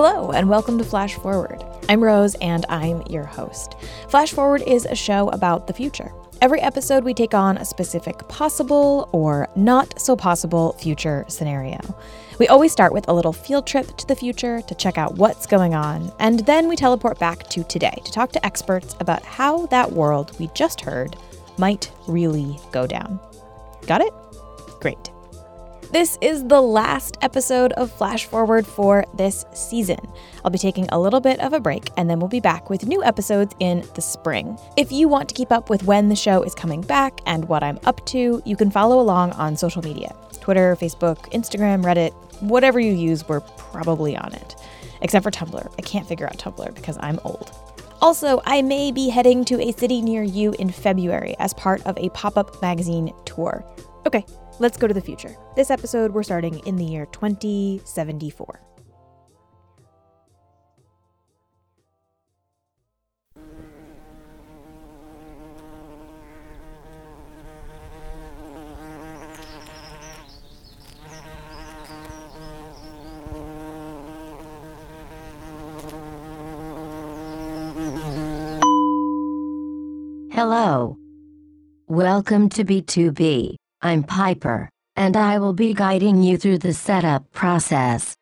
Hello, and welcome to Flash Forward. I'm Rose, and I'm your host. Flash Forward is a show about the future. Every episode, we take on a specific possible or not so possible future scenario. We always start with a little field trip to the future to check out what's going on, and then we teleport back to today to talk to experts about how that world we just heard might really go down. Got it? Great. This is the last episode of Flash Forward for this season. I'll be taking a little bit of a break and then we'll be back with new episodes in the spring. If you want to keep up with when the show is coming back and what I'm up to, you can follow along on social media Twitter, Facebook, Instagram, Reddit, whatever you use, we're probably on it. Except for Tumblr. I can't figure out Tumblr because I'm old. Also, I may be heading to a city near you in February as part of a pop up magazine tour. Okay, Let's go to the future. This episode, we're starting in the year 2074. Hello. Welcome to B2B. I'm Piper, and I will be guiding you through the setup process.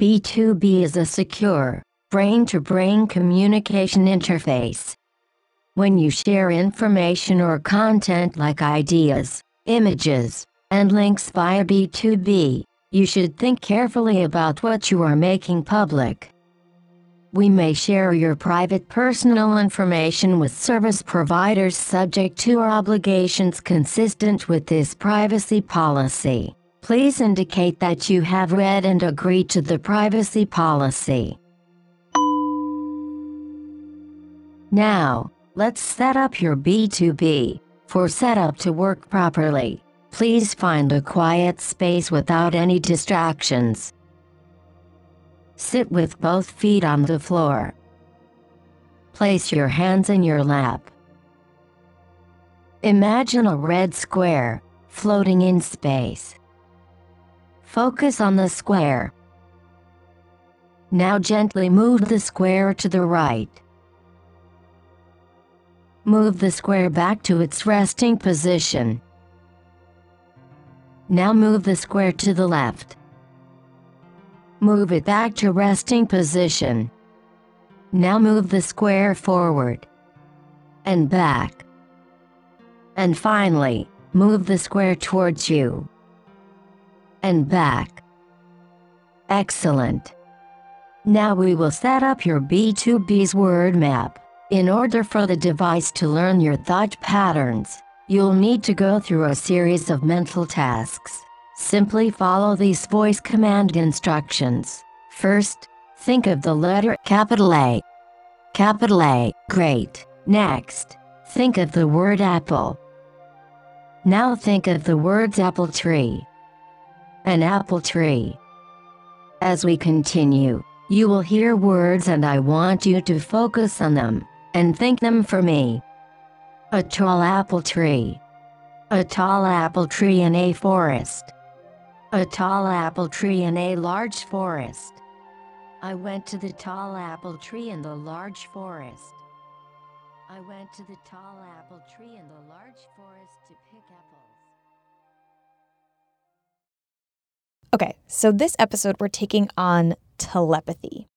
B2B is a secure, brain-to-brain communication interface. When you share information or content like ideas, images, and links via B2B, you should think carefully about what you are making public. We may share your private personal information with service providers subject to our obligations consistent with this privacy policy. Please indicate that you have read and agreed to the privacy policy. Now, let's set up your B2B. For setup to work properly, please find a quiet space without any distractions. Sit with both feet on the floor. Place your hands in your lap. Imagine a red square floating in space. Focus on the square. Now gently move the square to the right. Move the square back to its resting position. Now move the square to the left. Move it back to resting position. Now move the square forward and back. And finally, move the square towards you and back. Excellent. Now we will set up your B2B's word map. In order for the device to learn your thought patterns, you'll need to go through a series of mental tasks. Simply follow these voice command instructions. First, think of the letter capital A. Capital A, great. Next, think of the word apple. Now think of the words apple tree. An apple tree. As we continue, you will hear words and I want you to focus on them and think them for me. A tall apple tree. A tall apple tree in a forest. A tall apple tree in a large forest. I went to the tall apple tree in the large forest. I went to the tall apple tree in the large forest to pick apples. Okay, so this episode we're taking on telepathy.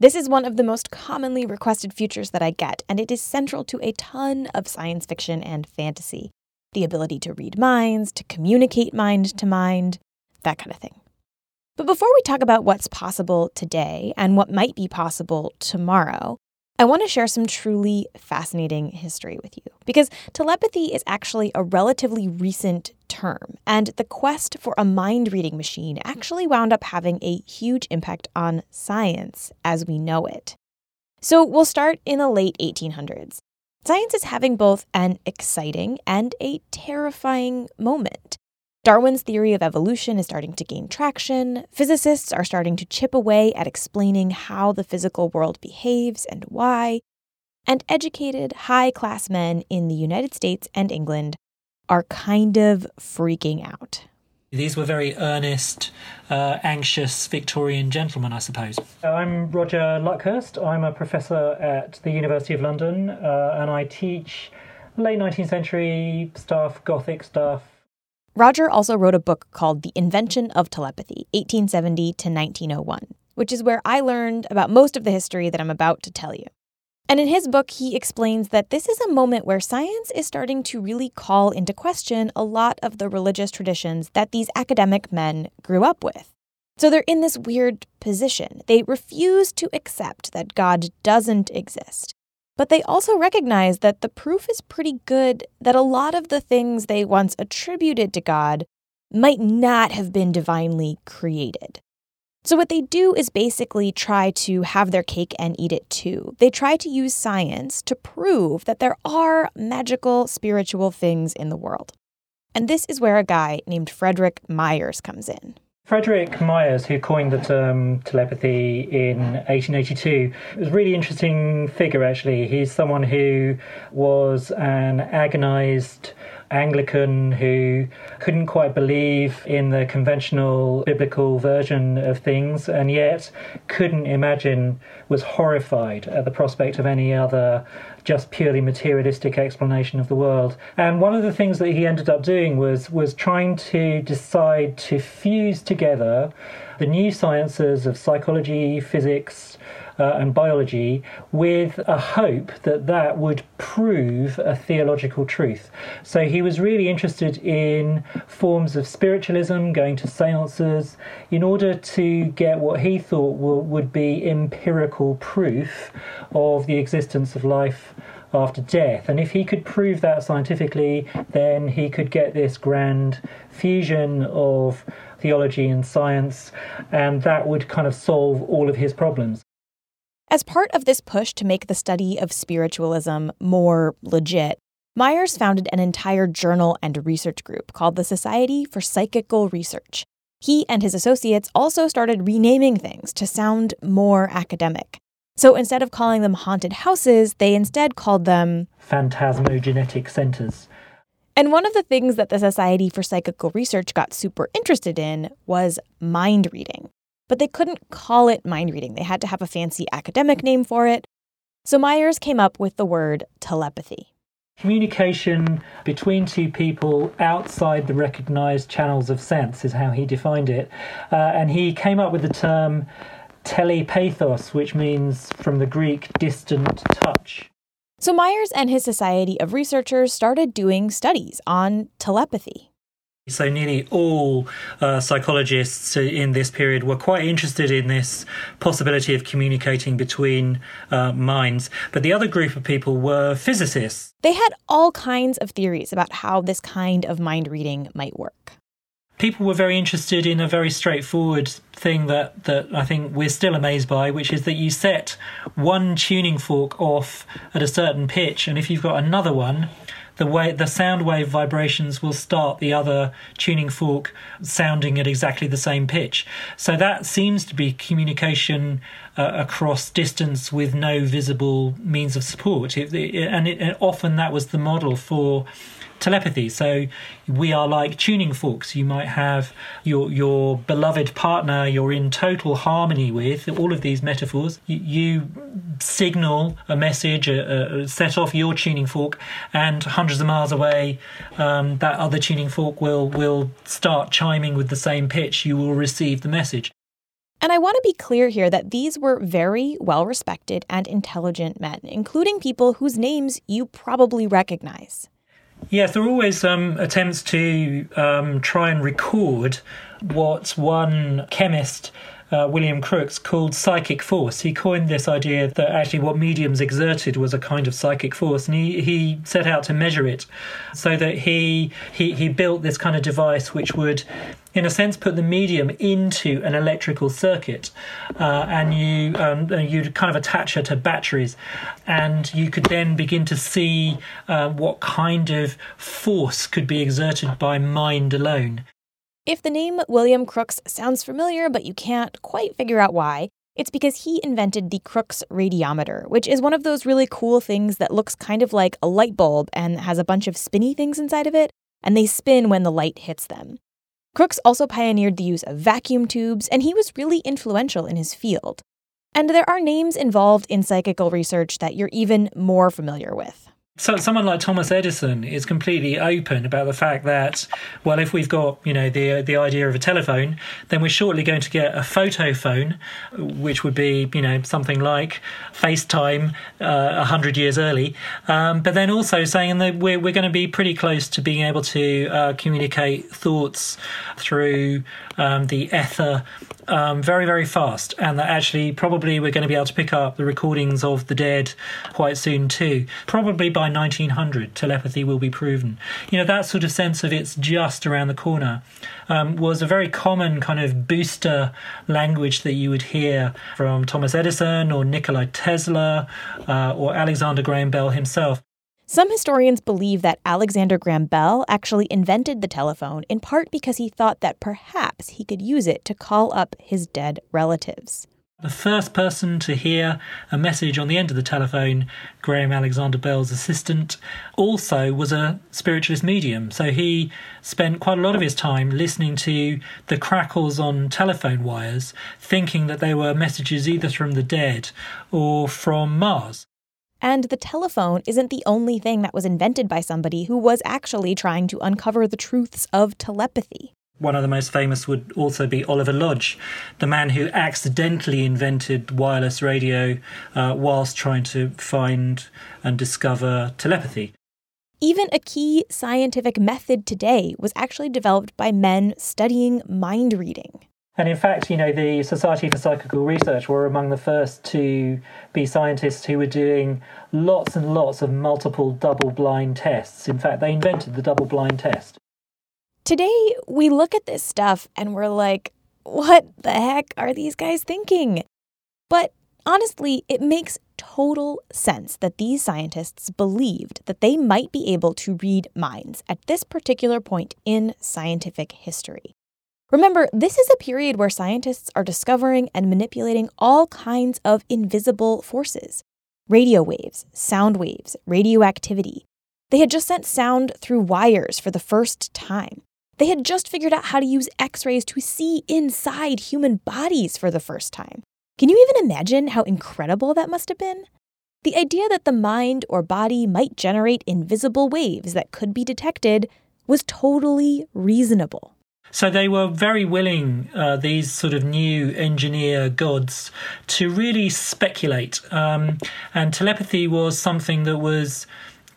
This is one of the most commonly requested futures that I get, and it is central to a ton of science fiction and fantasy. The ability to read minds, to communicate mind to mind, that kind of thing. But before we talk about what's possible today and what might be possible tomorrow, I want to share some truly fascinating history with you because telepathy is actually a relatively recent term, and the quest for a mind reading machine actually wound up having a huge impact on science as we know it. So we'll start in the late 1800s. Science is having both an exciting and a terrifying moment. Darwin's theory of evolution is starting to gain traction. Physicists are starting to chip away at explaining how the physical world behaves and why. And educated, high class men in the United States and England are kind of freaking out. These were very earnest, uh, anxious Victorian gentlemen, I suppose. I'm Roger Luckhurst. I'm a professor at the University of London, uh, and I teach late 19th century stuff, Gothic stuff. Roger also wrote a book called The Invention of Telepathy, 1870 to 1901, which is where I learned about most of the history that I'm about to tell you. And in his book, he explains that this is a moment where science is starting to really call into question a lot of the religious traditions that these academic men grew up with. So they're in this weird position. They refuse to accept that God doesn't exist. But they also recognize that the proof is pretty good that a lot of the things they once attributed to God might not have been divinely created. So, what they do is basically try to have their cake and eat it too. They try to use science to prove that there are magical spiritual things in the world. And this is where a guy named Frederick Myers comes in. Frederick Myers, who coined the term telepathy in 1882, was a really interesting figure, actually. He's someone who was an agonized Anglican who couldn't quite believe in the conventional biblical version of things and yet couldn't imagine, was horrified at the prospect of any other just purely materialistic explanation of the world. And one of the things that he ended up doing was was trying to decide to fuse together the new sciences of psychology, physics, uh, and biology with a hope that that would prove a theological truth. So he was really interested in forms of spiritualism, going to seances, in order to get what he thought would be empirical proof of the existence of life after death. And if he could prove that scientifically, then he could get this grand fusion of theology and science, and that would kind of solve all of his problems. As part of this push to make the study of spiritualism more legit, Myers founded an entire journal and research group called the Society for Psychical Research. He and his associates also started renaming things to sound more academic. So instead of calling them haunted houses, they instead called them phantasmogenetic centers. And one of the things that the Society for Psychical Research got super interested in was mind reading but they couldn't call it mind reading. They had to have a fancy academic name for it. So Myers came up with the word telepathy. Communication between two people outside the recognized channels of sense is how he defined it. Uh, and he came up with the term telepathos, which means from the Greek distant touch. So Myers and his society of researchers started doing studies on telepathy. So, nearly all uh, psychologists in this period were quite interested in this possibility of communicating between uh, minds. But the other group of people were physicists. They had all kinds of theories about how this kind of mind reading might work. People were very interested in a very straightforward thing that, that I think we're still amazed by, which is that you set one tuning fork off at a certain pitch, and if you've got another one, the way the sound wave vibrations will start the other tuning fork sounding at exactly the same pitch. So that seems to be communication uh, across distance with no visible means of support. It, it, and, it, and often that was the model for telepathy. So we are like tuning forks. You might have your your beloved partner you're in total harmony with. All of these metaphors. You, you signal a message, uh, uh, set off your tuning fork, and hundreds of miles away, um, that other tuning fork will will start chiming with the same pitch. You will receive the message. And I want to be clear here that these were very well respected and intelligent men, including people whose names you probably recognize. Yes, there are always um, attempts to um, try and record what one chemist uh, William Crookes called psychic force. He coined this idea that actually what mediums exerted was a kind of psychic force, and he, he set out to measure it so that he, he, he built this kind of device which would in a sense, put the medium into an electrical circuit, uh, and you um, you kind of attach it to batteries, and you could then begin to see uh, what kind of force could be exerted by mind alone. If the name William Crookes sounds familiar, but you can't quite figure out why, it's because he invented the Crookes radiometer, which is one of those really cool things that looks kind of like a light bulb and has a bunch of spinny things inside of it, and they spin when the light hits them. Crookes also pioneered the use of vacuum tubes, and he was really influential in his field. And there are names involved in psychical research that you're even more familiar with. So someone like Thomas Edison is completely open about the fact that, well, if we've got you know the the idea of a telephone, then we're shortly going to get a photo phone, which would be you know something like FaceTime uh, a uh, hundred years early. Um, but then also saying that we're we're going to be pretty close to being able to uh, communicate thoughts through um, the ether um, very, very fast, and that actually probably we're going to be able to pick up the recordings of the dead quite soon too. Probably by 1900, telepathy will be proven. You know, that sort of sense of it's just around the corner um, was a very common kind of booster language that you would hear from Thomas Edison or Nikola Tesla uh, or Alexander Graham Bell himself. Some historians believe that Alexander Graham Bell actually invented the telephone in part because he thought that perhaps he could use it to call up his dead relatives. The first person to hear a message on the end of the telephone, Graham Alexander Bell's assistant, also was a spiritualist medium. So he spent quite a lot of his time listening to the crackles on telephone wires, thinking that they were messages either from the dead or from Mars. And the telephone isn't the only thing that was invented by somebody who was actually trying to uncover the truths of telepathy. One of the most famous would also be Oliver Lodge, the man who accidentally invented wireless radio uh, whilst trying to find and discover telepathy. Even a key scientific method today was actually developed by men studying mind reading. And in fact, you know, the Society for Psychical Research were among the first to be scientists who were doing lots and lots of multiple double blind tests. In fact, they invented the double blind test. Today, we look at this stuff and we're like, what the heck are these guys thinking? But honestly, it makes total sense that these scientists believed that they might be able to read minds at this particular point in scientific history. Remember, this is a period where scientists are discovering and manipulating all kinds of invisible forces radio waves, sound waves, radioactivity. They had just sent sound through wires for the first time. They had just figured out how to use x rays to see inside human bodies for the first time. Can you even imagine how incredible that must have been? The idea that the mind or body might generate invisible waves that could be detected was totally reasonable. So they were very willing, uh, these sort of new engineer gods, to really speculate. Um, and telepathy was something that was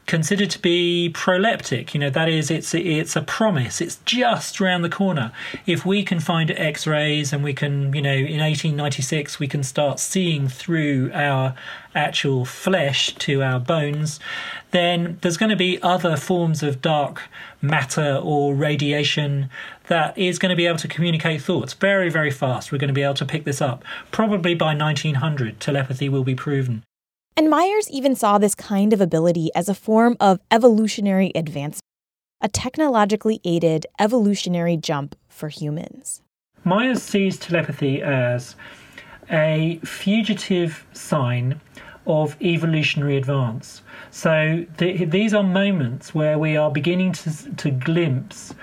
considered to be proleptic. You know, that is, it's it's a promise. It's just around the corner. If we can find X-rays and we can, you know, in 1896 we can start seeing through our actual flesh to our bones, then there's going to be other forms of dark matter or radiation that is going to be able to communicate thoughts very, very fast. We're going to be able to pick this up. Probably by 1900, telepathy will be proven. And Myers even saw this kind of ability as a form of evolutionary advancement, a technologically aided evolutionary jump for humans. Myers sees telepathy as a fugitive sign of evolutionary advance. So the, these are moments where we are beginning to, to glimpse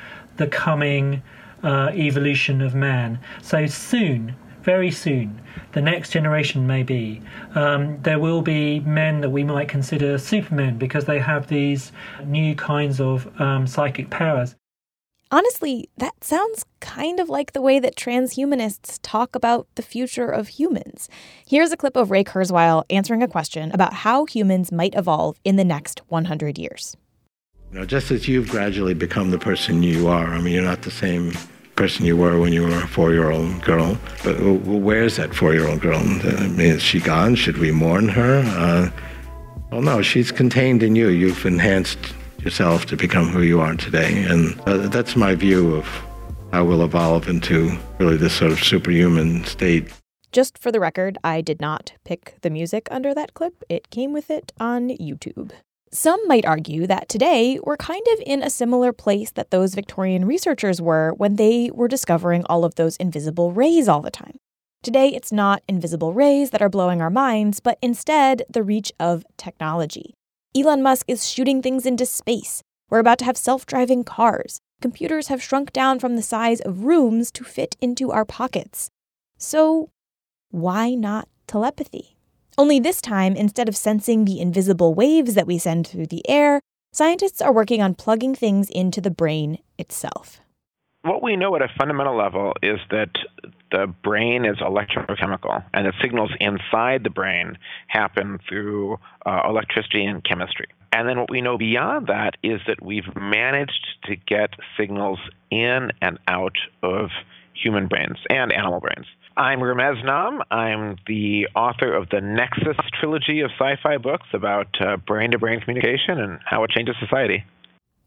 the coming uh, evolution of man. So soon, very soon, the next generation may be, um, there will be men that we might consider supermen because they have these new kinds of um, psychic powers. Honestly, that sounds kind of like the way that transhumanists talk about the future of humans. Here's a clip of Ray Kurzweil answering a question about how humans might evolve in the next 100 years. You know, just as you've gradually become the person you are, I mean, you're not the same person you were when you were a four-year-old girl. But where's that four-year-old girl? I mean, is she gone? Should we mourn her? Uh, well, no, she's contained in you. You've enhanced yourself to become who you are today. And uh, that's my view of how we'll evolve into really this sort of superhuman state. Just for the record, I did not pick the music under that clip. It came with it on YouTube. Some might argue that today we're kind of in a similar place that those Victorian researchers were when they were discovering all of those invisible rays all the time. Today, it's not invisible rays that are blowing our minds, but instead the reach of technology. Elon Musk is shooting things into space. We're about to have self driving cars. computers have shrunk down from the size of rooms to fit into our pockets. So, why not telepathy? Only this time, instead of sensing the invisible waves that we send through the air, scientists are working on plugging things into the brain itself. What we know at a fundamental level is that the brain is electrochemical, and the signals inside the brain happen through uh, electricity and chemistry. And then what we know beyond that is that we've managed to get signals in and out of human brains and animal brains. I'm Ramez Naam. I'm the author of the Nexus trilogy of sci fi books about brain to brain communication and how it changes society.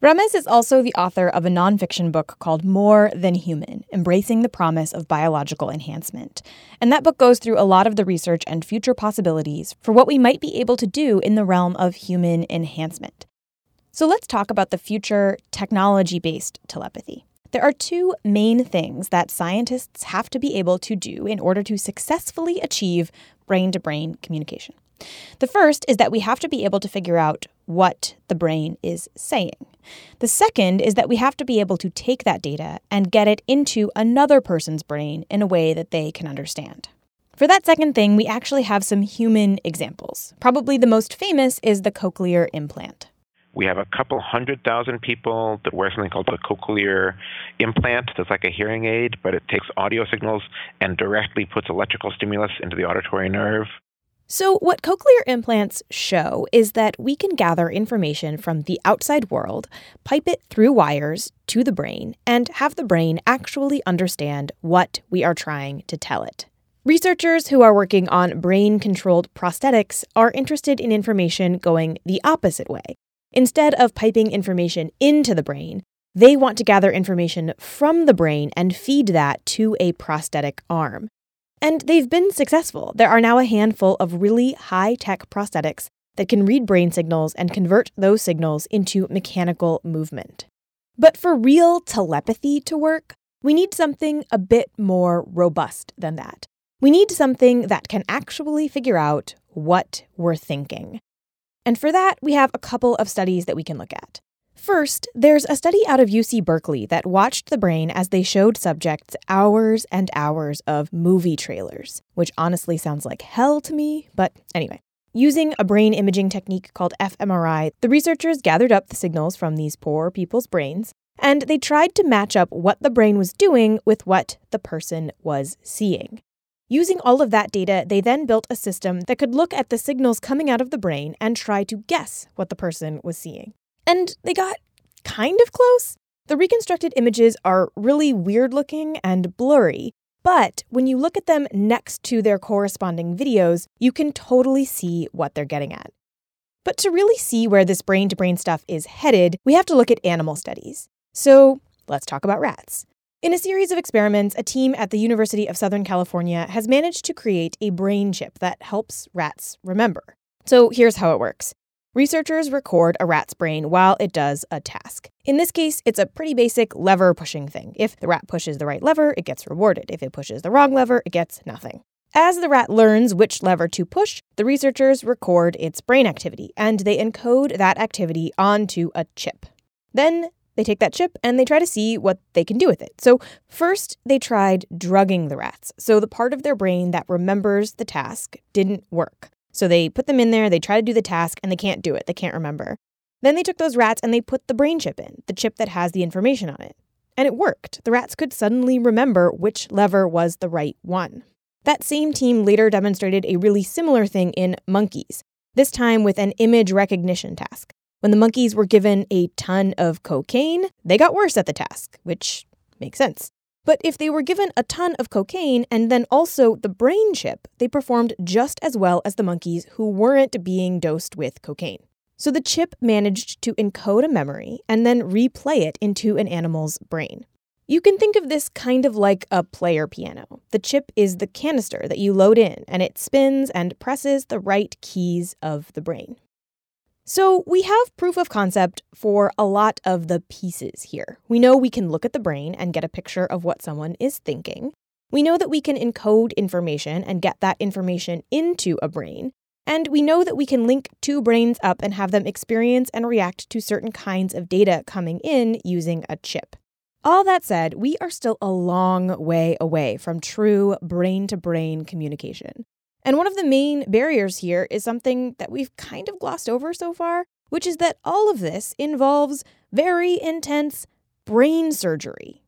Ramez is also the author of a nonfiction book called More Than Human Embracing the Promise of Biological Enhancement. And that book goes through a lot of the research and future possibilities for what we might be able to do in the realm of human enhancement. So let's talk about the future technology based telepathy. There are two main things that scientists have to be able to do in order to successfully achieve brain to brain communication. The first is that we have to be able to figure out what the brain is saying. The second is that we have to be able to take that data and get it into another person's brain in a way that they can understand. For that second thing, we actually have some human examples. Probably the most famous is the cochlear implant. We have a couple hundred thousand people that wear something called a cochlear implant that's like a hearing aid, but it takes audio signals and directly puts electrical stimulus into the auditory nerve. So, what cochlear implants show is that we can gather information from the outside world, pipe it through wires to the brain, and have the brain actually understand what we are trying to tell it. Researchers who are working on brain controlled prosthetics are interested in information going the opposite way. Instead of piping information into the brain, they want to gather information from the brain and feed that to a prosthetic arm. And they've been successful. There are now a handful of really high tech prosthetics that can read brain signals and convert those signals into mechanical movement. But for real telepathy to work, we need something a bit more robust than that. We need something that can actually figure out what we're thinking. And for that, we have a couple of studies that we can look at. First, there's a study out of UC Berkeley that watched the brain as they showed subjects hours and hours of movie trailers, which honestly sounds like hell to me, but anyway. Using a brain imaging technique called fMRI, the researchers gathered up the signals from these poor people's brains and they tried to match up what the brain was doing with what the person was seeing. Using all of that data, they then built a system that could look at the signals coming out of the brain and try to guess what the person was seeing. And they got kind of close. The reconstructed images are really weird looking and blurry, but when you look at them next to their corresponding videos, you can totally see what they're getting at. But to really see where this brain to brain stuff is headed, we have to look at animal studies. So let's talk about rats. In a series of experiments, a team at the University of Southern California has managed to create a brain chip that helps rats remember. So here's how it works Researchers record a rat's brain while it does a task. In this case, it's a pretty basic lever pushing thing. If the rat pushes the right lever, it gets rewarded. If it pushes the wrong lever, it gets nothing. As the rat learns which lever to push, the researchers record its brain activity and they encode that activity onto a chip. Then they take that chip and they try to see what they can do with it. So, first, they tried drugging the rats. So, the part of their brain that remembers the task didn't work. So they put them in there, they try to do the task, and they can't do it. They can't remember. Then they took those rats and they put the brain chip in, the chip that has the information on it. And it worked. The rats could suddenly remember which lever was the right one. That same team later demonstrated a really similar thing in monkeys, this time with an image recognition task. When the monkeys were given a ton of cocaine, they got worse at the task, which makes sense. But if they were given a ton of cocaine and then also the brain chip, they performed just as well as the monkeys who weren't being dosed with cocaine. So the chip managed to encode a memory and then replay it into an animal's brain. You can think of this kind of like a player piano. The chip is the canister that you load in, and it spins and presses the right keys of the brain. So, we have proof of concept for a lot of the pieces here. We know we can look at the brain and get a picture of what someone is thinking. We know that we can encode information and get that information into a brain. And we know that we can link two brains up and have them experience and react to certain kinds of data coming in using a chip. All that said, we are still a long way away from true brain to brain communication. And one of the main barriers here is something that we've kind of glossed over so far, which is that all of this involves very intense brain surgery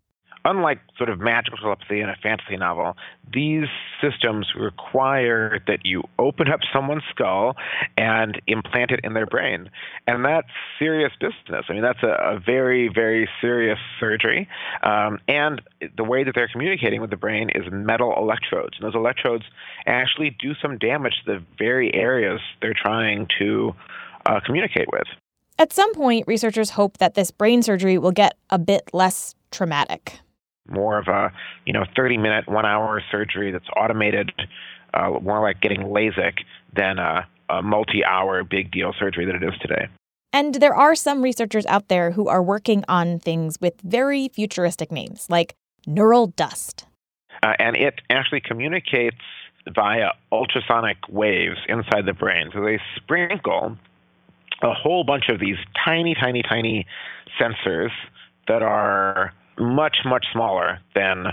unlike sort of magical telepathy in a fantasy novel, these systems require that you open up someone's skull and implant it in their brain. And that's serious business. I mean, that's a, a very, very serious surgery. Um, and the way that they're communicating with the brain is metal electrodes. And those electrodes actually do some damage to the very areas they're trying to uh, communicate with. At some point, researchers hope that this brain surgery will get a bit less traumatic more of a you know 30 minute one hour surgery that's automated uh, more like getting LASIK than a, a multi hour big deal surgery that it is today. And there are some researchers out there who are working on things with very futuristic names, like neural dust. Uh, and it actually communicates via ultrasonic waves inside the brain. So they sprinkle a whole bunch of these tiny, tiny, tiny sensors that are much much smaller than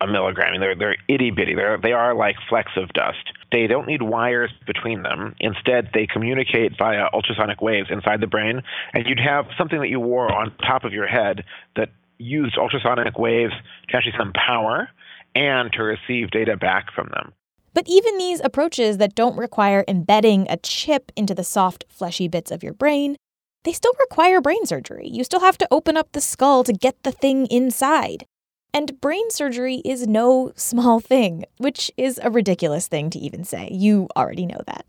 a milligram. They're they're itty bitty. They're they are like flecks of dust. They don't need wires between them. Instead, they communicate via ultrasonic waves inside the brain, and you'd have something that you wore on top of your head that used ultrasonic waves to actually send power and to receive data back from them. But even these approaches that don't require embedding a chip into the soft, fleshy bits of your brain they still require brain surgery. You still have to open up the skull to get the thing inside. And brain surgery is no small thing, which is a ridiculous thing to even say. You already know that.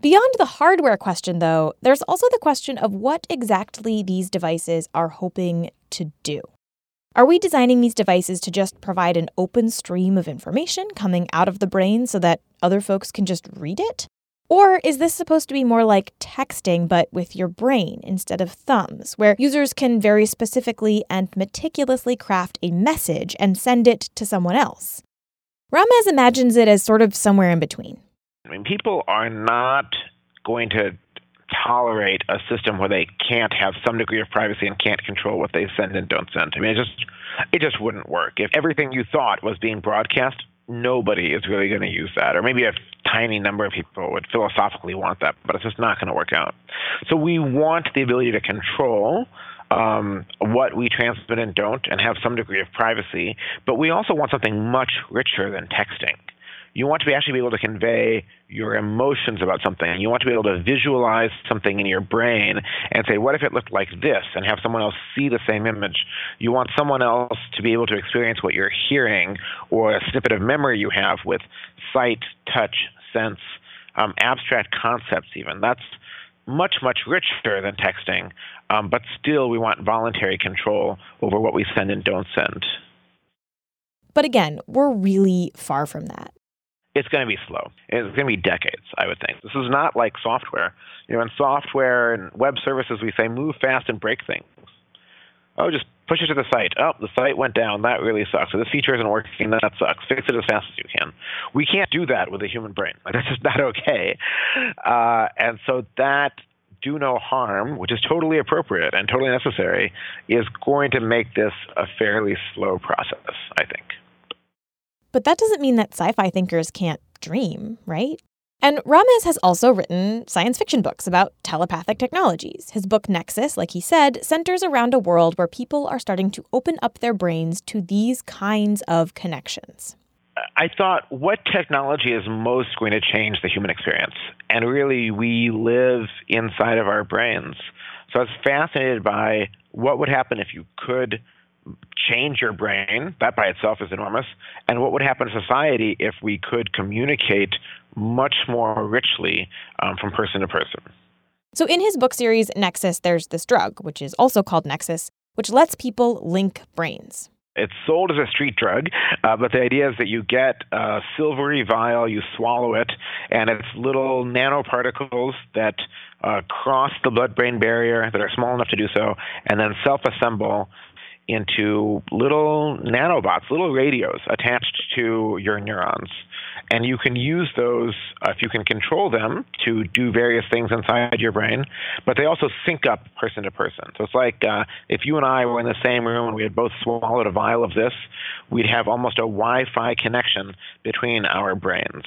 Beyond the hardware question, though, there's also the question of what exactly these devices are hoping to do. Are we designing these devices to just provide an open stream of information coming out of the brain so that other folks can just read it? Or is this supposed to be more like texting, but with your brain instead of thumbs, where users can very specifically and meticulously craft a message and send it to someone else? Ramez imagines it as sort of somewhere in between. I mean, people are not going to tolerate a system where they can't have some degree of privacy and can't control what they send and don't send. I mean, it just it just wouldn't work. If everything you thought was being broadcast, nobody is really going to use that, or maybe a tiny number of people would philosophically want that, but it's just not going to work out. So we want the ability to control um, what we transmit and don't, and have some degree of privacy. But we also want something much richer than texting you want to be actually be able to convey your emotions about something. You want to be able to visualize something in your brain and say, what if it looked like this? And have someone else see the same image. You want someone else to be able to experience what you're hearing or a snippet of memory you have with sight, touch, sense, um, abstract concepts, even. That's much, much richer than texting. Um, but still, we want voluntary control over what we send and don't send. But again, we're really far from that it's going to be slow. It's going to be decades, I would think. This is not like software. You know, in software and web services, we say move fast and break things. Oh, just push it to the site. Oh, the site went down. That really sucks. So this feature isn't working. That sucks. Fix it as fast as you can. We can't do that with a human brain. Like, that's just not okay. Uh, and so that do no harm, which is totally appropriate and totally necessary, is going to make this a fairly slow process, I think. But that doesn't mean that sci fi thinkers can't dream, right? And Ramez has also written science fiction books about telepathic technologies. His book Nexus, like he said, centers around a world where people are starting to open up their brains to these kinds of connections. I thought, what technology is most going to change the human experience? And really, we live inside of our brains. So I was fascinated by what would happen if you could change your brain. That by itself is enormous. And what would happen to society if we could communicate much more richly um, from person to person? So, in his book series Nexus, there's this drug, which is also called Nexus, which lets people link brains. It's sold as a street drug, uh, but the idea is that you get a silvery vial, you swallow it, and it's little nanoparticles that uh, cross the blood brain barrier that are small enough to do so, and then self assemble into little nanobots, little radios attached to your neurons. and you can use those uh, if you can control them to do various things inside your brain. But they also sync up person to person. So it's like uh, if you and I were in the same room and we had both swallowed a vial of this, we'd have almost a Wi-Fi connection between our brains.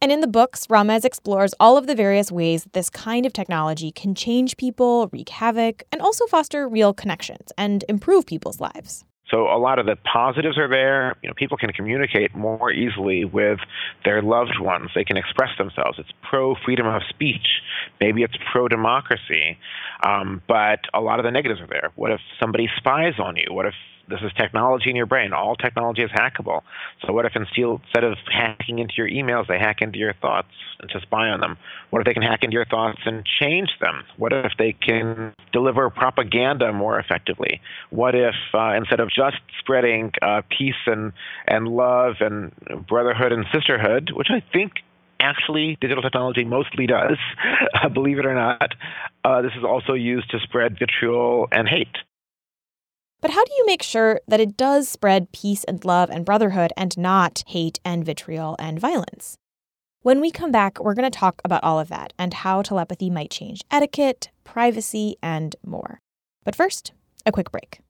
And in the books, Ramez explores all of the various ways that this kind of technology can change people, wreak havoc, and also foster real connections and improve people's lives. So a lot of the positives are there. You know, people can communicate more easily with their loved ones. They can express themselves. It's pro freedom of speech. Maybe it's pro democracy. Um, but a lot of the negatives are there. What if somebody spies on you? What if this is technology in your brain. All technology is hackable. So what if instead of hacking into your emails, they hack into your thoughts and to spy on them? What if they can hack into your thoughts and change them? What if they can deliver propaganda more effectively? What if uh, instead of just spreading uh, peace and and love and brotherhood and sisterhood, which I think actually digital technology mostly does, believe it or not, uh, this is also used to spread vitriol and hate. But how do you make sure that it does spread peace and love and brotherhood and not hate and vitriol and violence? When we come back, we're going to talk about all of that and how telepathy might change etiquette, privacy, and more. But first, a quick break.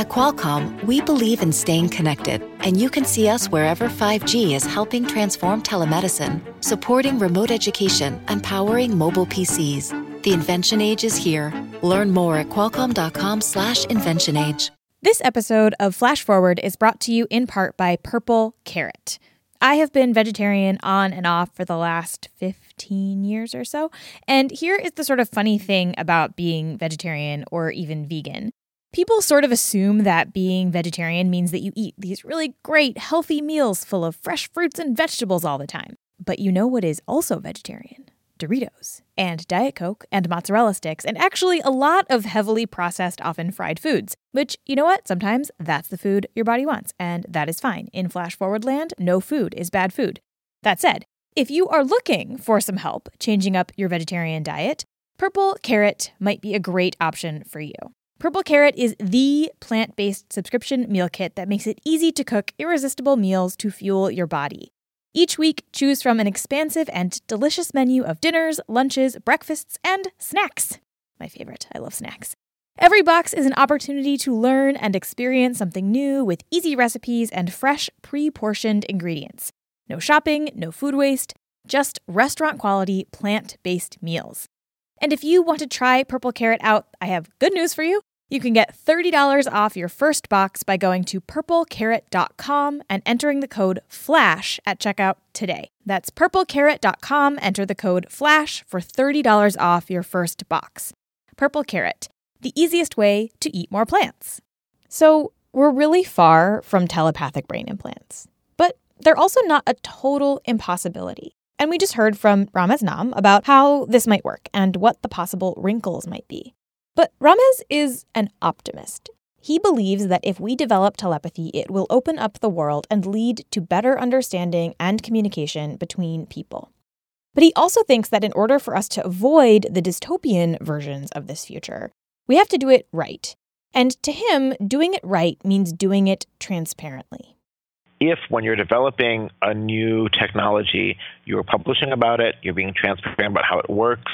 At Qualcomm, we believe in staying connected, and you can see us wherever 5G is helping transform telemedicine, supporting remote education, and powering mobile PCs. The invention age is here. Learn more at qualcomm.com/slash. This episode of Flash Forward is brought to you in part by Purple Carrot. I have been vegetarian on and off for the last 15 years or so. And here is the sort of funny thing about being vegetarian or even vegan. People sort of assume that being vegetarian means that you eat these really great, healthy meals full of fresh fruits and vegetables all the time. But you know what is also vegetarian? Doritos, and Diet Coke, and mozzarella sticks, and actually a lot of heavily processed, often fried foods. Which, you know what? Sometimes that's the food your body wants, and that is fine. In Flash Forward land, no food is bad food. That said, if you are looking for some help changing up your vegetarian diet, Purple Carrot might be a great option for you. Purple Carrot is the plant based subscription meal kit that makes it easy to cook irresistible meals to fuel your body. Each week, choose from an expansive and delicious menu of dinners, lunches, breakfasts, and snacks. My favorite. I love snacks. Every box is an opportunity to learn and experience something new with easy recipes and fresh, pre portioned ingredients. No shopping, no food waste, just restaurant quality, plant based meals. And if you want to try Purple Carrot out, I have good news for you. You can get $30 off your first box by going to purplecarrot.com and entering the code FLASH at checkout today. That's purplecarrot.com. Enter the code FLASH for $30 off your first box. Purple Carrot, the easiest way to eat more plants. So, we're really far from telepathic brain implants, but they're also not a total impossibility. And we just heard from Ramez Naam about how this might work and what the possible wrinkles might be. But Ramez is an optimist. He believes that if we develop telepathy, it will open up the world and lead to better understanding and communication between people. But he also thinks that in order for us to avoid the dystopian versions of this future, we have to do it right. And to him, doing it right means doing it transparently if when you're developing a new technology, you're publishing about it, you're being transparent about how it works.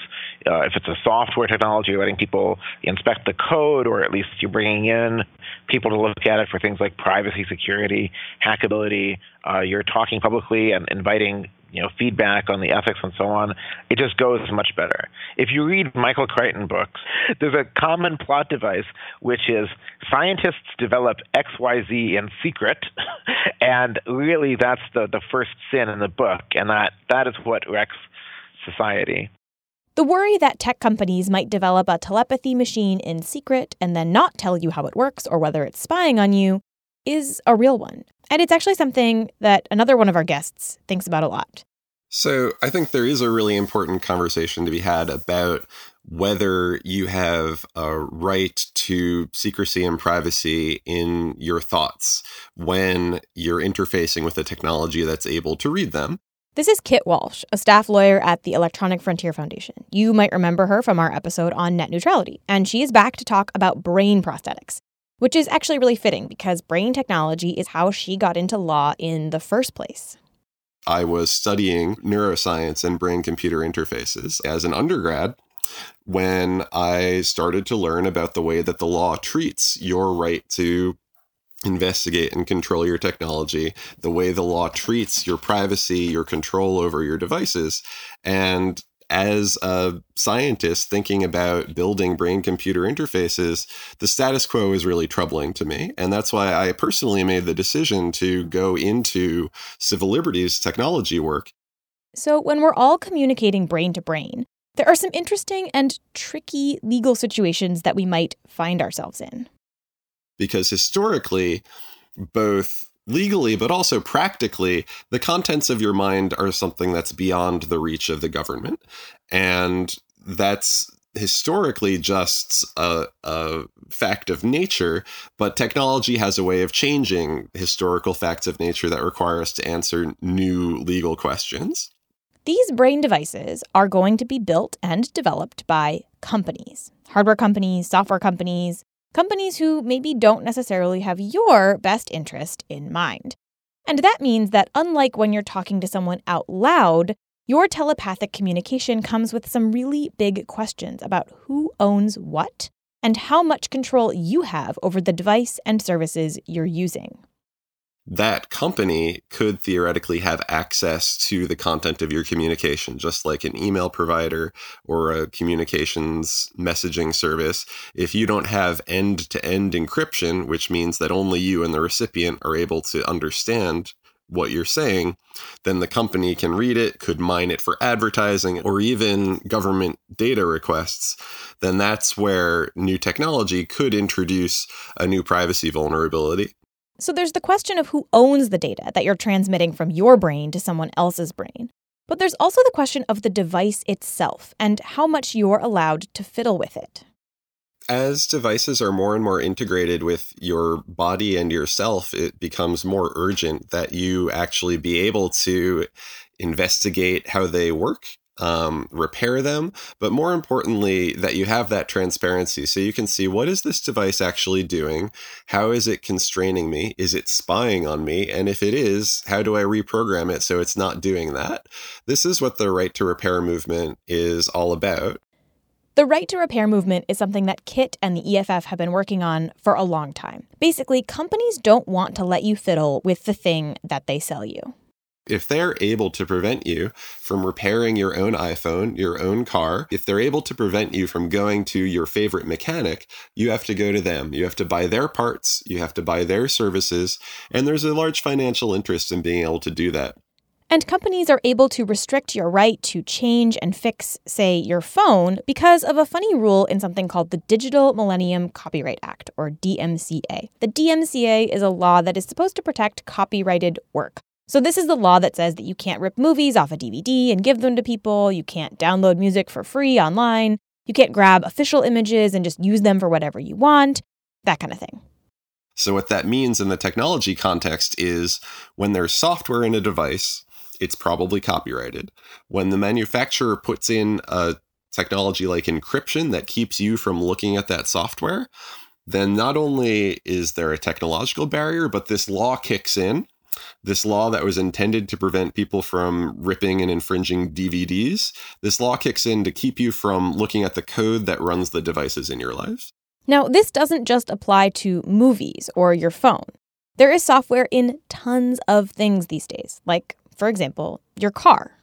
Uh, if it's a software technology, letting people inspect the code, or at least you're bringing in people to look at it for things like privacy, security, hackability. Uh, you're talking publicly and inviting you know feedback on the ethics and so on, it just goes much better. If you read Michael Crichton books, there's a common plot device which is scientists develop XYZ in secret, and really that's the the first sin in the book, and that that is what wrecks society. The worry that tech companies might develop a telepathy machine in secret and then not tell you how it works or whether it's spying on you is a real one. And it's actually something that another one of our guests thinks about a lot. So I think there is a really important conversation to be had about whether you have a right to secrecy and privacy in your thoughts when you're interfacing with a technology that's able to read them. This is Kit Walsh, a staff lawyer at the Electronic Frontier Foundation. You might remember her from our episode on net neutrality, and she is back to talk about brain prosthetics which is actually really fitting because brain technology is how she got into law in the first place. I was studying neuroscience and brain computer interfaces as an undergrad when I started to learn about the way that the law treats your right to investigate and control your technology, the way the law treats your privacy, your control over your devices. And as a scientist thinking about building brain computer interfaces, the status quo is really troubling to me. And that's why I personally made the decision to go into civil liberties technology work. So, when we're all communicating brain to brain, there are some interesting and tricky legal situations that we might find ourselves in. Because historically, both legally, but also practically, the contents of your mind are something that's beyond the reach of the government. And that's historically just a, a, fact of nature, but technology has a way of changing historical facts of nature that require us to answer new legal questions. These brain devices are going to be built and developed by companies hardware companies, software companies, companies who maybe don't necessarily have your best interest in mind. And that means that unlike when you're talking to someone out loud, your telepathic communication comes with some really big questions about who owns what and how much control you have over the device and services you're using that company could theoretically have access to the content of your communication, just like an email provider or a communications messaging service. If you don't have end to end encryption, which means that only you and the recipient are able to understand what you're saying, then the company can read it, could mine it for advertising or even government data requests. Then that's where new technology could introduce a new privacy vulnerability. So there's the question of who owns the data that you're transmitting from your brain to someone else's brain. But there's also the question of the device itself and how much you're allowed to fiddle with it. As devices are more and more integrated with your body and yourself, it becomes more urgent that you actually be able to investigate how they work um, repair them, but more importantly, that you have that transparency so you can see what is this device actually doing? How is it constraining me? Is it spying on me? And if it is, how do I reprogram it so it's not doing that? This is what the right to repair movement is all about. The right to repair movement is something that KIT and the EFF have been working on for a long time. Basically, companies don't want to let you fiddle with the thing that they sell you if they're able to prevent you from repairing your own iPhone, your own car, if they're able to prevent you from going to your favorite mechanic, you have to go to them. You have to buy their parts, you have to buy their services, and there's a large financial interest in being able to do that. And companies are able to restrict your right to change and fix, say, your phone because of a funny rule in something called the Digital Millennium Copyright Act, or DMCA. The DMCA is a law that is supposed to protect copyrighted work. So, this is the law that says that you can't rip movies off a DVD and give them to people, you can't download music for free online, you can't grab official images and just use them for whatever you want, that kind of thing. So, what that means in the technology context is when there's software in a device, it's probably copyrighted. When the manufacturer puts in a technology like encryption that keeps you from looking at that software, then not only is there a technological barrier, but this law kicks in this law that was intended to prevent people from ripping and infringing DVDs, this law kicks in to keep you from looking at the code that runs the devices in your lives. Now, this doesn't just apply to movies or your phone. There is software in tons of things these days, like, for example, your car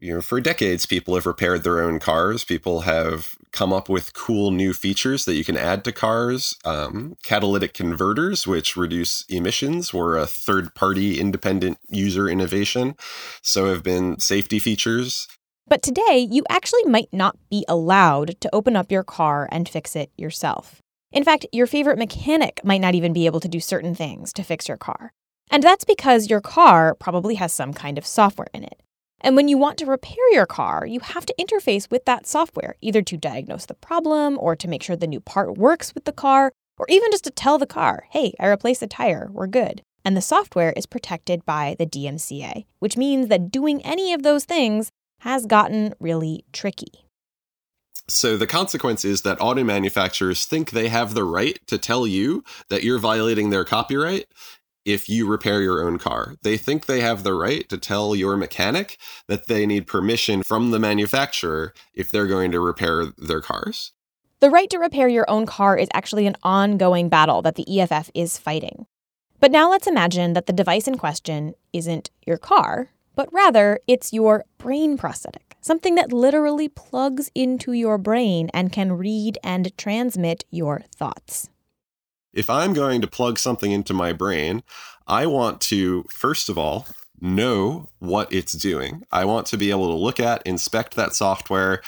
you know, for decades, people have repaired their own cars. People have come up with cool new features that you can add to cars. Um, catalytic converters, which reduce emissions, were a third party independent user innovation. So have been safety features. But today, you actually might not be allowed to open up your car and fix it yourself. In fact, your favorite mechanic might not even be able to do certain things to fix your car. And that's because your car probably has some kind of software in it. And when you want to repair your car, you have to interface with that software, either to diagnose the problem or to make sure the new part works with the car, or even just to tell the car, hey, I replaced the tire, we're good. And the software is protected by the DMCA, which means that doing any of those things has gotten really tricky. So the consequence is that auto manufacturers think they have the right to tell you that you're violating their copyright if you repair your own car. They think they have the right to tell your mechanic that they need permission from the manufacturer if they're going to repair their cars. The right to repair your own car is actually an ongoing battle that the EFF is fighting. But now let's imagine that the device in question isn't your car, but rather it's your brain prosthetic, something that literally plugs into your brain and can read and transmit your thoughts. If I'm going to plug something into my brain, I want to, first of all, know what it's doing. I want to be able to look at, inspect that software,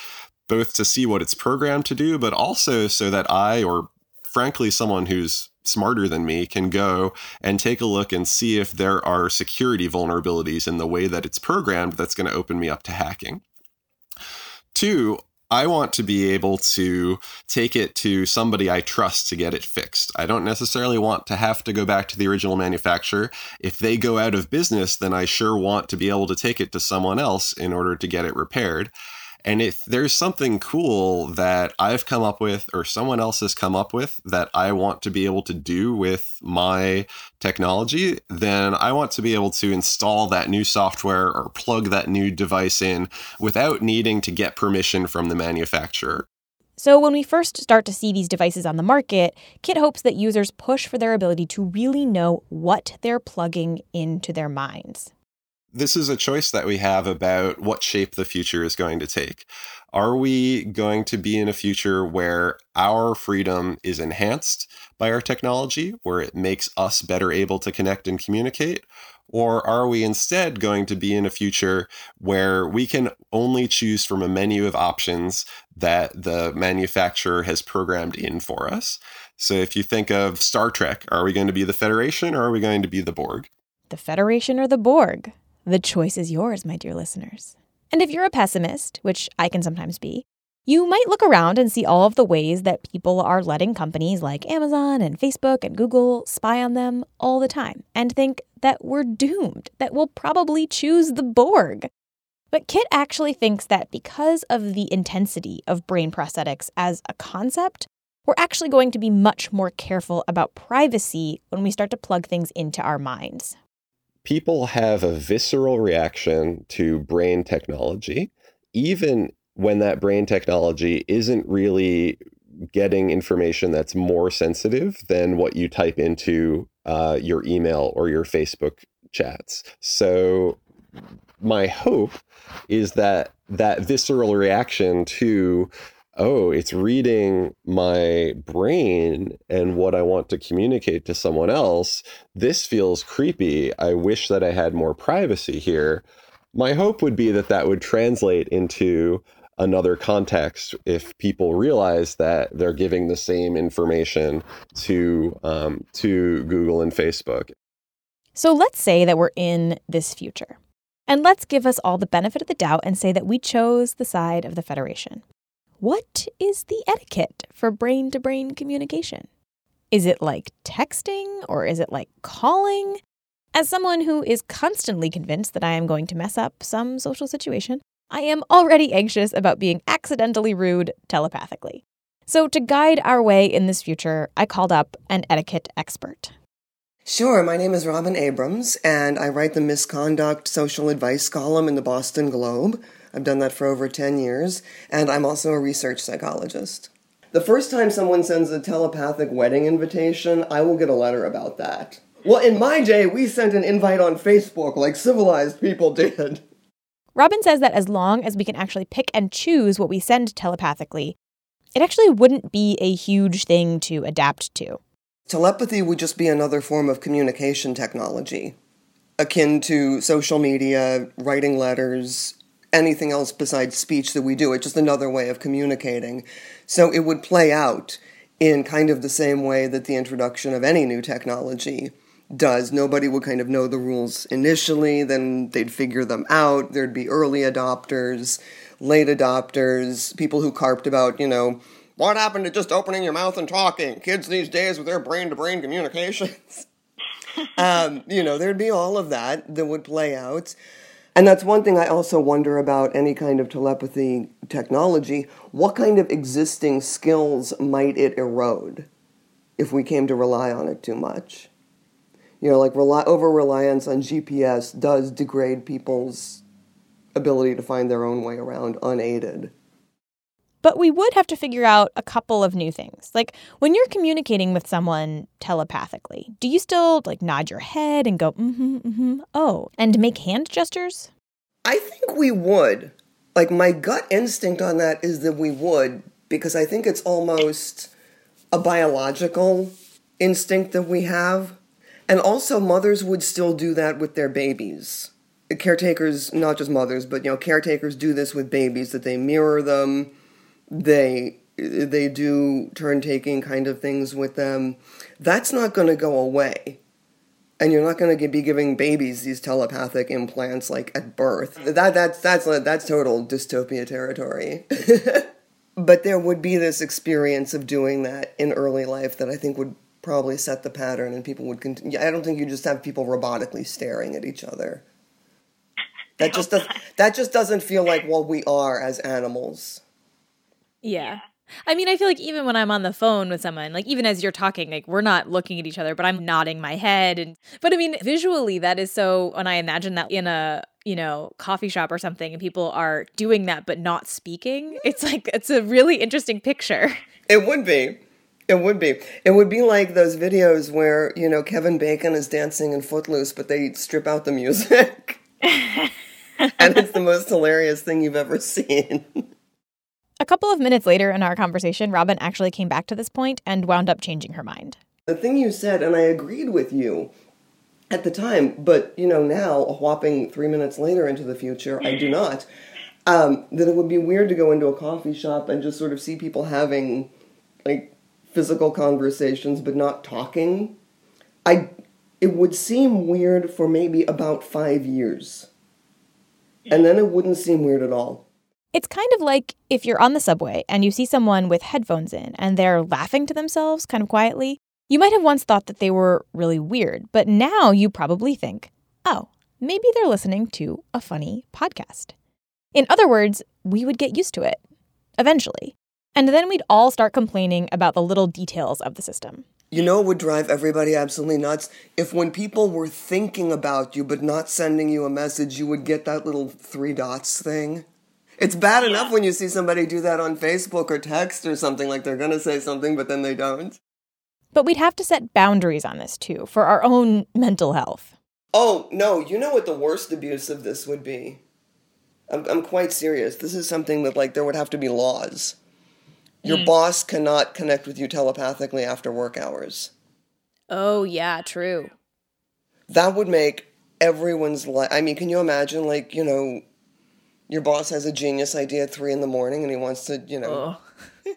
both to see what it's programmed to do, but also so that I, or frankly, someone who's smarter than me, can go and take a look and see if there are security vulnerabilities in the way that it's programmed that's going to open me up to hacking. Two, I want to be able to take it to somebody I trust to get it fixed. I don't necessarily want to have to go back to the original manufacturer. If they go out of business, then I sure want to be able to take it to someone else in order to get it repaired. And if there's something cool that I've come up with or someone else has come up with that I want to be able to do with my technology, then I want to be able to install that new software or plug that new device in without needing to get permission from the manufacturer. So, when we first start to see these devices on the market, Kit hopes that users push for their ability to really know what they're plugging into their minds this is a choice that we have about what shape the future is going to take. Are we going to be in a future where our freedom is enhanced by our technology, where it makes us better able to connect and communicate? Or are we instead going to be in a future where we can only choose from a menu of options that the manufacturer has programmed in for us? So if you think of Star Trek, are we going to be the Federation or are we going to be the Borg? The Federation or the Borg? The choice is yours, my dear listeners. And if you're a pessimist, which I can sometimes be, you might look around and see all of the ways that people are letting companies like Amazon and Facebook and Google spy on them all the time and think that we're doomed, that we'll probably choose the Borg. But Kit actually thinks that because of the intensity of brain prosthetics as a concept, we're actually going to be much more careful about privacy when we start to plug things into our minds people have a visceral reaction to brain technology, even when that brain technology isn't really getting information that's more sensitive than what you type into uh, your email or your Facebook chats. So, my hope is that that visceral reaction to oh, it's reading my brain and what I want to communicate to someone else. This feels creepy. I wish that I had more privacy here. My hope would be that that would translate into another context if people realize that they're giving the same information to um, to Google and Facebook. So let's say that we're in this future. And let's give us all the benefit of the doubt and say that we chose the side of the Federation. What is the etiquette for brain to brain communication? Is it like texting or is it like calling? As someone who is constantly convinced that I am going to mess up some social situation, I am already anxious about being accidentally rude telepathically. So, to guide our way in this future, I called up an etiquette expert. Sure, my name is Robin Abrahams, and I write the Miss Conduct social advice column in the Boston Globe. I've done that for over 10 years, and I'm also a research psychologist. The first time someone sends a telepathic wedding invitation, I will get a letter about that. Well, in my day, we sent an invite on Facebook like civilized people did. Robin says that as long as we can actually pick and choose what we send telepathically, it actually wouldn't be a huge thing to adapt to. Telepathy would just be another form of communication technology, akin to social media, writing letters, anything else besides speech that we do. It's just another way of communicating. So it would play out in kind of the same way that the introduction of any new technology does. Nobody would kind of know the rules initially, then they'd figure them out. There'd be early adopters, late adopters, people who carped about, you know, what happened to just opening your mouth and talking? Kids these days with their brain to brain communications. um, you know, there'd be all of that that would play out. And that's one thing I also wonder about any kind of telepathy technology. What kind of existing skills might it erode if we came to rely on it too much? You know, like rely, over reliance on GPS does degrade people's ability to find their own way around unaided. But we would have to figure out a couple of new things. Like when you're communicating with someone telepathically, do you still like nod your head and go, mm-hmm, mm-hmm, oh, and make hand gestures? I think we would. Like my gut instinct on that is that we would, because I think it's almost a biological instinct that we have. And also mothers would still do that with their babies. Caretakers, not just mothers, but you know, caretakers do this with babies that they mirror them they they do turn taking kind of things with them. That's not going to go away. And you're not going to be giving babies these telepathic implants like at birth. That that's that's that's total dystopia territory. but there would be this experience of doing that in early life that I think would probably set the pattern and people would continue. I don't think you just have people robotically staring at each other. That just does that just doesn't feel like what we are as animals. Yeah. I mean, I feel like even when I'm on the phone with someone, like even as you're talking, like we're not looking at each other, but I'm nodding my head and but I mean, visually that is so when I imagine that in a, you know, coffee shop or something and people are doing that but not speaking, it's mm. like it's a really interesting picture. It would be. It would be. It would be like those videos where, you know, Kevin Bacon is dancing in Footloose, but they strip out the music. and it's the most hilarious thing you've ever seen. A couple of minutes later in our conversation, Robin actually came back to this point and wound up changing her mind. The thing you said, and I agreed with you at the time, but you know, now, a whopping three minutes later into the future, I do not. Um, that it would be weird to go into a coffee shop and just sort of see people having like physical conversations but not talking. I it would seem weird for maybe about five years. And then it wouldn't seem weird at all. It's kind of like if you're on the subway and you see someone with headphones in and they're laughing to themselves kind of quietly. You might have once thought that they were really weird, but now you probably think, oh, maybe they're listening to a funny podcast. In other words, we would get used to it eventually. And then we'd all start complaining about the little details of the system. You know, it would drive everybody absolutely nuts if when people were thinking about you but not sending you a message, you would get that little three dots thing. It's bad enough when you see somebody do that on Facebook or text or something like they're going to say something, but then they don't. But we'd have to set boundaries on this too for our own mental health. Oh, no, you know what the worst abuse of this would be? I'm, I'm quite serious. This is something that, like, there would have to be laws. Your mm. boss cannot connect with you telepathically after work hours. Oh, yeah, true. That would make everyone's life. I mean, can you imagine, like, you know, your boss has a genius idea at three in the morning and he wants to, you know. Oh.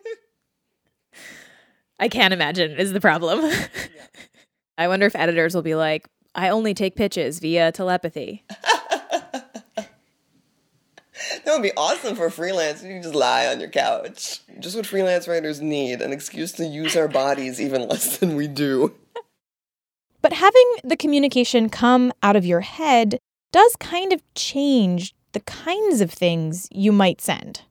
I can't imagine is the problem. yeah. I wonder if editors will be like, I only take pitches via telepathy. that would be awesome for freelance. You can just lie on your couch. Just what freelance writers need an excuse to use our bodies even less than we do. But having the communication come out of your head does kind of change the kinds of things you might send.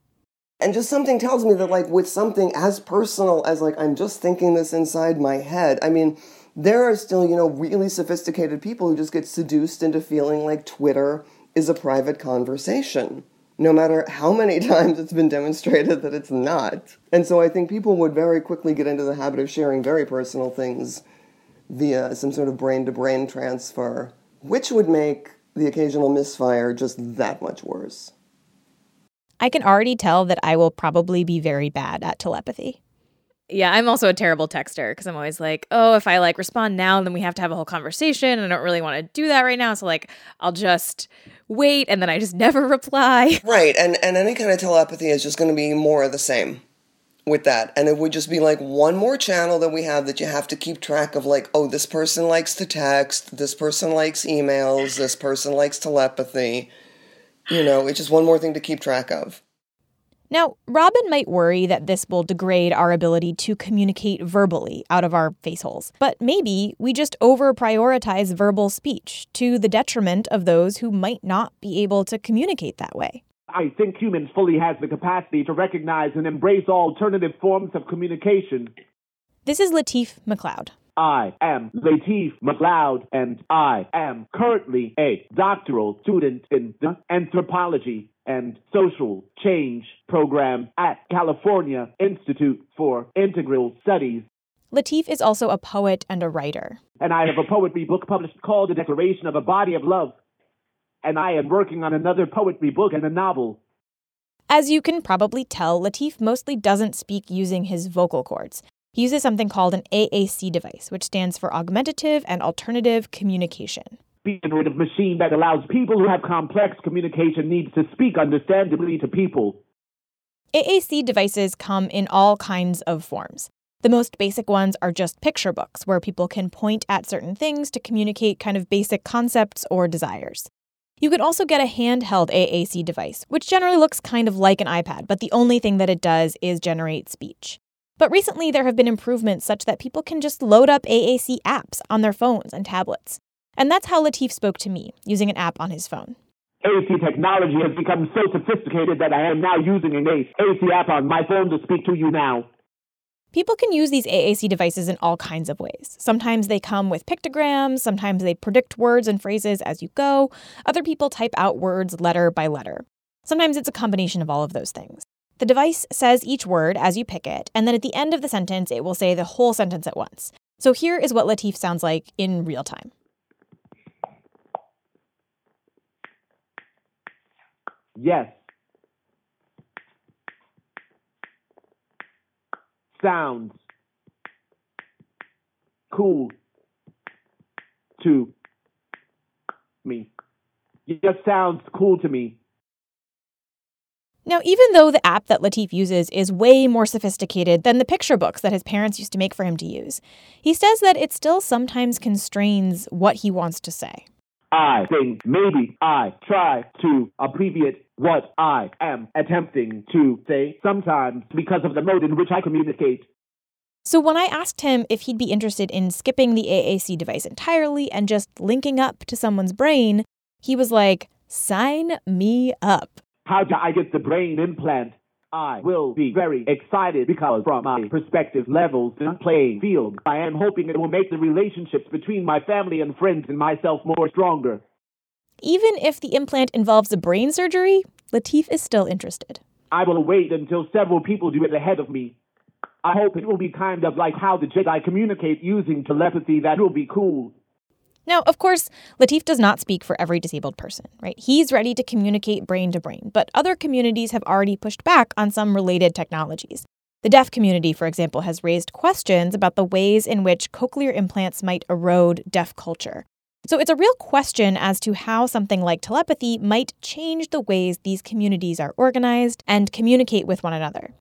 And just something tells me that, like, with something as personal as, like, I'm just thinking this inside my head, I mean, there are still, you know, really sophisticated people who just get seduced into feeling like Twitter is a private conversation, no matter how many times it's been demonstrated that it's not. And so I think people would very quickly get into the habit of sharing very personal things via some sort of brain to brain transfer, which would make the occasional misfire just that much worse. I can already tell that I will probably be very bad at telepathy. Yeah, I'm also a terrible texter because I'm always like, oh, if I like respond now, then we have to have a whole conversation. And I don't really want to do that right now. So like I'll just wait and then I just never reply. Right. And and any kind of telepathy is just gonna be more of the same with that. And it would just be like one more channel that we have that you have to keep track of like, oh, this person likes to text, this person likes emails, this person likes telepathy. You know, it's just one more thing to keep track of. Now, Robin might worry that this will degrade our ability to communicate verbally out of our face holes, but maybe we just over prioritize verbal speech to the detriment of those who might not be able to communicate that way. I think humans fully has the capacity to recognize and embrace all alternative forms of communication. This is Lateef McLeod. I am Lateef McLeod, and I am currently a doctoral student in the anthropology and social change program at California Institute for Integral Studies. Lateef is also a poet and a writer. And I have a poetry book published called The Declaration of a Body of Love. And I am working on another poetry book and a novel. As you can probably tell, Lateef mostly doesn't speak using his vocal cords. He uses something called an AAC device, which stands for Augmentative and Alternative Communication. Being a machine that allows people who have complex communication needs to speak understandably to people. AAC devices come in all kinds of forms. The most basic ones are just picture books, where people can point at certain things to communicate kind of basic concepts or desires. You can also get a handheld AAC device, which generally looks kind of like an iPad, but the only thing that it does is generate speech. But recently, there have been improvements such that people can just load up AAC apps on their phones and tablets. And that's how Lateef spoke to me, using an app on his phone. AC technology has become so sophisticated that I am now using an AC app on my phone to speak to you now. People can use these AAC devices in all kinds of ways. Sometimes they come with pictograms, sometimes they predict words and phrases as you go, other people type out words letter by letter. Sometimes it's a combination of all of those things. The device says each word as you pick it, and then at the end of the sentence, it will say the whole sentence at once. So here is what Lateef sounds like in real time. Yes. Sounds cool to me. It just sounds cool to me. Now, even though the app that Lateef uses is way more sophisticated than the picture books that his parents used to make for him to use, he says that it still sometimes constrains what he wants to say. I think maybe I try to abbreviate what I am attempting to say sometimes because of the mode in which I communicate. So, when I asked him if he'd be interested in skipping the AAC device entirely and just linking up to someone's brain, he was like, sign me up. How do I get the brain implant? I will be very excited because from my perspective levels and playing field, I am hoping it will make the relationships between my family and friends and myself more stronger. Even if the implant involves a brain surgery, Lateef is still interested. I will wait until several people do it ahead of me. I hope it will be kind of like how the Jedi communicate using telepathy. That will be cool. Now, of course, Lateef does not speak for every disabled person, right? He's ready to communicate brain to brain, but other communities have already pushed back on some related technologies. The deaf community, for example, has raised questions about the ways in which cochlear implants might erode deaf culture. So it's a real question as to how something like telepathy might change the ways these communities are organized and communicate with one another.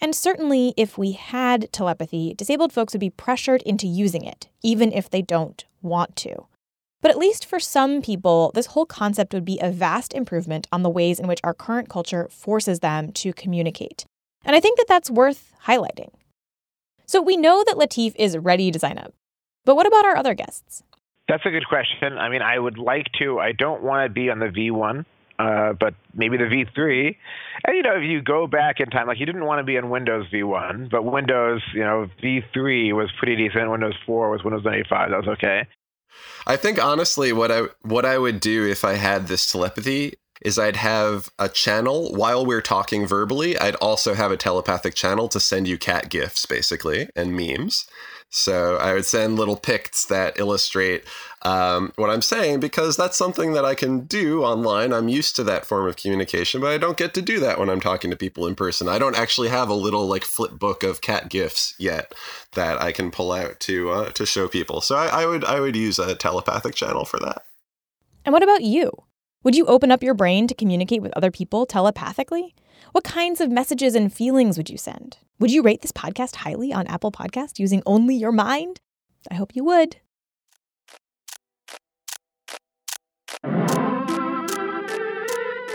And certainly, if we had telepathy, disabled folks would be pressured into using it, even if they don't want to. But at least for some people, this whole concept would be a vast improvement on the ways in which our current culture forces them to communicate. And I think that that's worth highlighting. So we know that Lateef is ready to sign up. But what about our other guests? That's a good question. I mean, I would like to. I don't want to be on the V1 uh, but maybe the V3. And you know, if you go back in time, like you didn't want to be on Windows V1, but Windows, you know, V3 was pretty decent. Windows 4 was Windows 95. That was okay. I think honestly, what I what I would do if I had this telepathy is I'd have a channel while we're talking verbally. I'd also have a telepathic channel to send you cat gifs, basically, and memes. So I would send little pics that illustrate um, what I'm saying because that's something that I can do online. I'm used to that form of communication, but I don't get to do that when I'm talking to people in person. I don't actually have a little like flip book of cat gifs yet that I can pull out to uh, to show people. So I, I would I would use a telepathic channel for that. And what about you? Would you open up your brain to communicate with other people telepathically? What kinds of messages and feelings would you send? Would you rate this podcast highly on Apple Podcast using only your mind? I hope you would.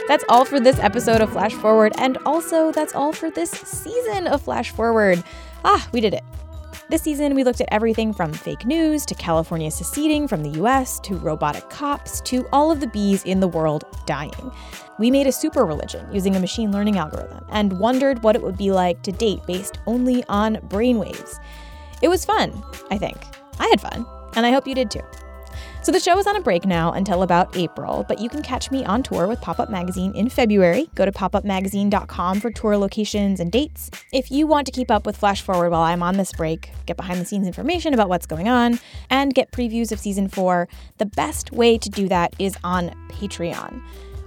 That's all for this episode of Flash Forward, and also that's all for this season of Flash Forward. Ah, we did it. This season, we looked at everything from fake news to California seceding from the US to robotic cops to all of the bees in the world dying. We made a super religion using a machine learning algorithm and wondered what it would be like to date based only on brainwaves. It was fun, I think. I had fun, and I hope you did too. So the show is on a break now until about April, but you can catch me on tour with Pop Up Magazine in February. Go to popupmagazine.com for tour locations and dates. If you want to keep up with Flash Forward while I'm on this break, get behind the scenes information about what's going on, and get previews of season 4, the best way to do that is on Patreon.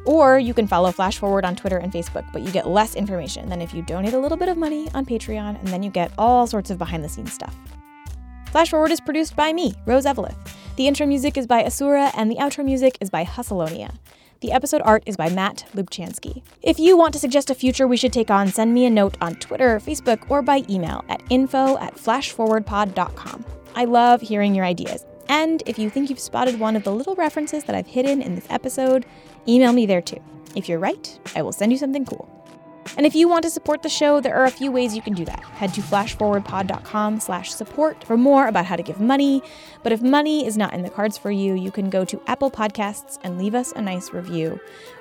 Or you can follow Flash Forward on Twitter and Facebook, but you get less information than if you donate a little bit of money on Patreon, and then you get all sorts of behind the scenes stuff. Flash Forward is produced by me, Rose Eveleth. The intro music is by Asura, and the outro music is by Hussalonia. The episode art is by Matt Lubchansky. If you want to suggest a future we should take on, send me a note on Twitter, Facebook, or by email at info at flashforwardpod.com. I love hearing your ideas. And if you think you've spotted one of the little references that I've hidden in this episode, email me there too. If you're right, I will send you something cool. And if you want to support the show, there are a few ways you can do that. Head to flashforwardpod.com slash support for more about how to give money. But if money is not in the cards for you, you can go to Apple Podcasts and leave us a nice review.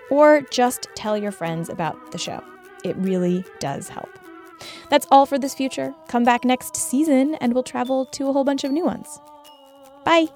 Or just tell your friends about the show. It really does help. That's all for this future. Come back next season and we'll travel to a whole bunch of new ones. Bye!